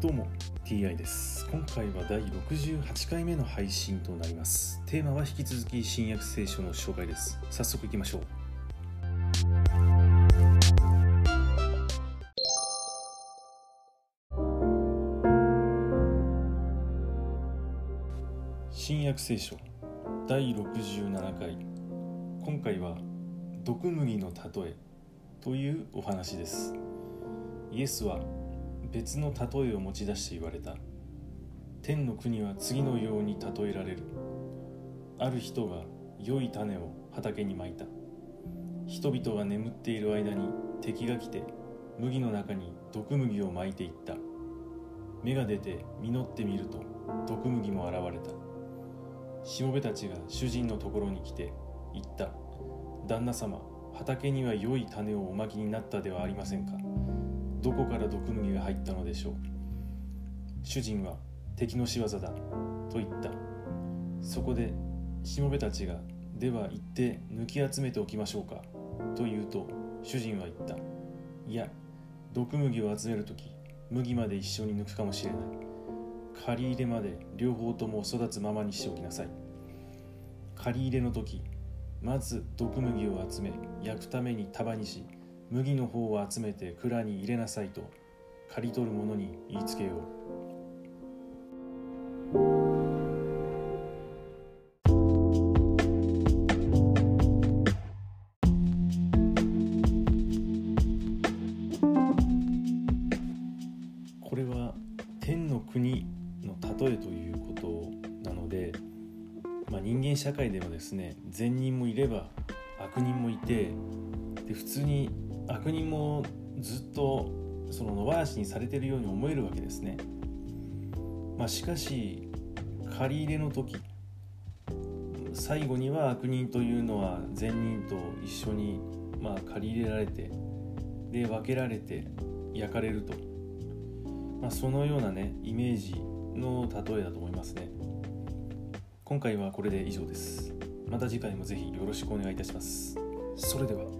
どうも TI です。今回は第68回目の配信となります。テーマは引き続き新約聖書の紹介です。早速いきましょう。新約聖書第67回。今回は毒麦の例えというお話です。イエスは別の例えを持ち出して言われた。天の国は次のように例えられる。ある人が良い種を畑にまいた。人々が眠っている間に敵が来て麦の中に毒麦をまいていった。芽が出て実ってみると毒麦も現れた。しもべたちが主人のところに来て言った。旦那様畑には良い種をおまきになったではありませんか。どこから毒麦が入ったのでしょう。主人は敵の仕業だと言った。そこでしもべたちがでは行って抜き集めておきましょうか。と言うと主人は言った。いや毒麦を集める時麦まで一緒に抜くかもしれない。借り入れまで両方とも育つままにしておきなさい。借り入れの時まず毒麦を集め焼くために束にし麦の方を集めて蔵に入れなさいと刈り取る者に言いつけよう。これは天の国の例えということなので、まあ、人間社会ではですね善人もいれば悪人もいてで普通に悪人もずっとその野放しにされてるように思えるわけですね。まあ、しかし借り入れの時最後には悪人というのは善人と一緒にまあ借り入れられてで分けられて焼かれると、まあ、そのようなねイメージの例えだと思いますね。今回はこれで以上です。また次回もぜひよろしくお願いいたします。それでは。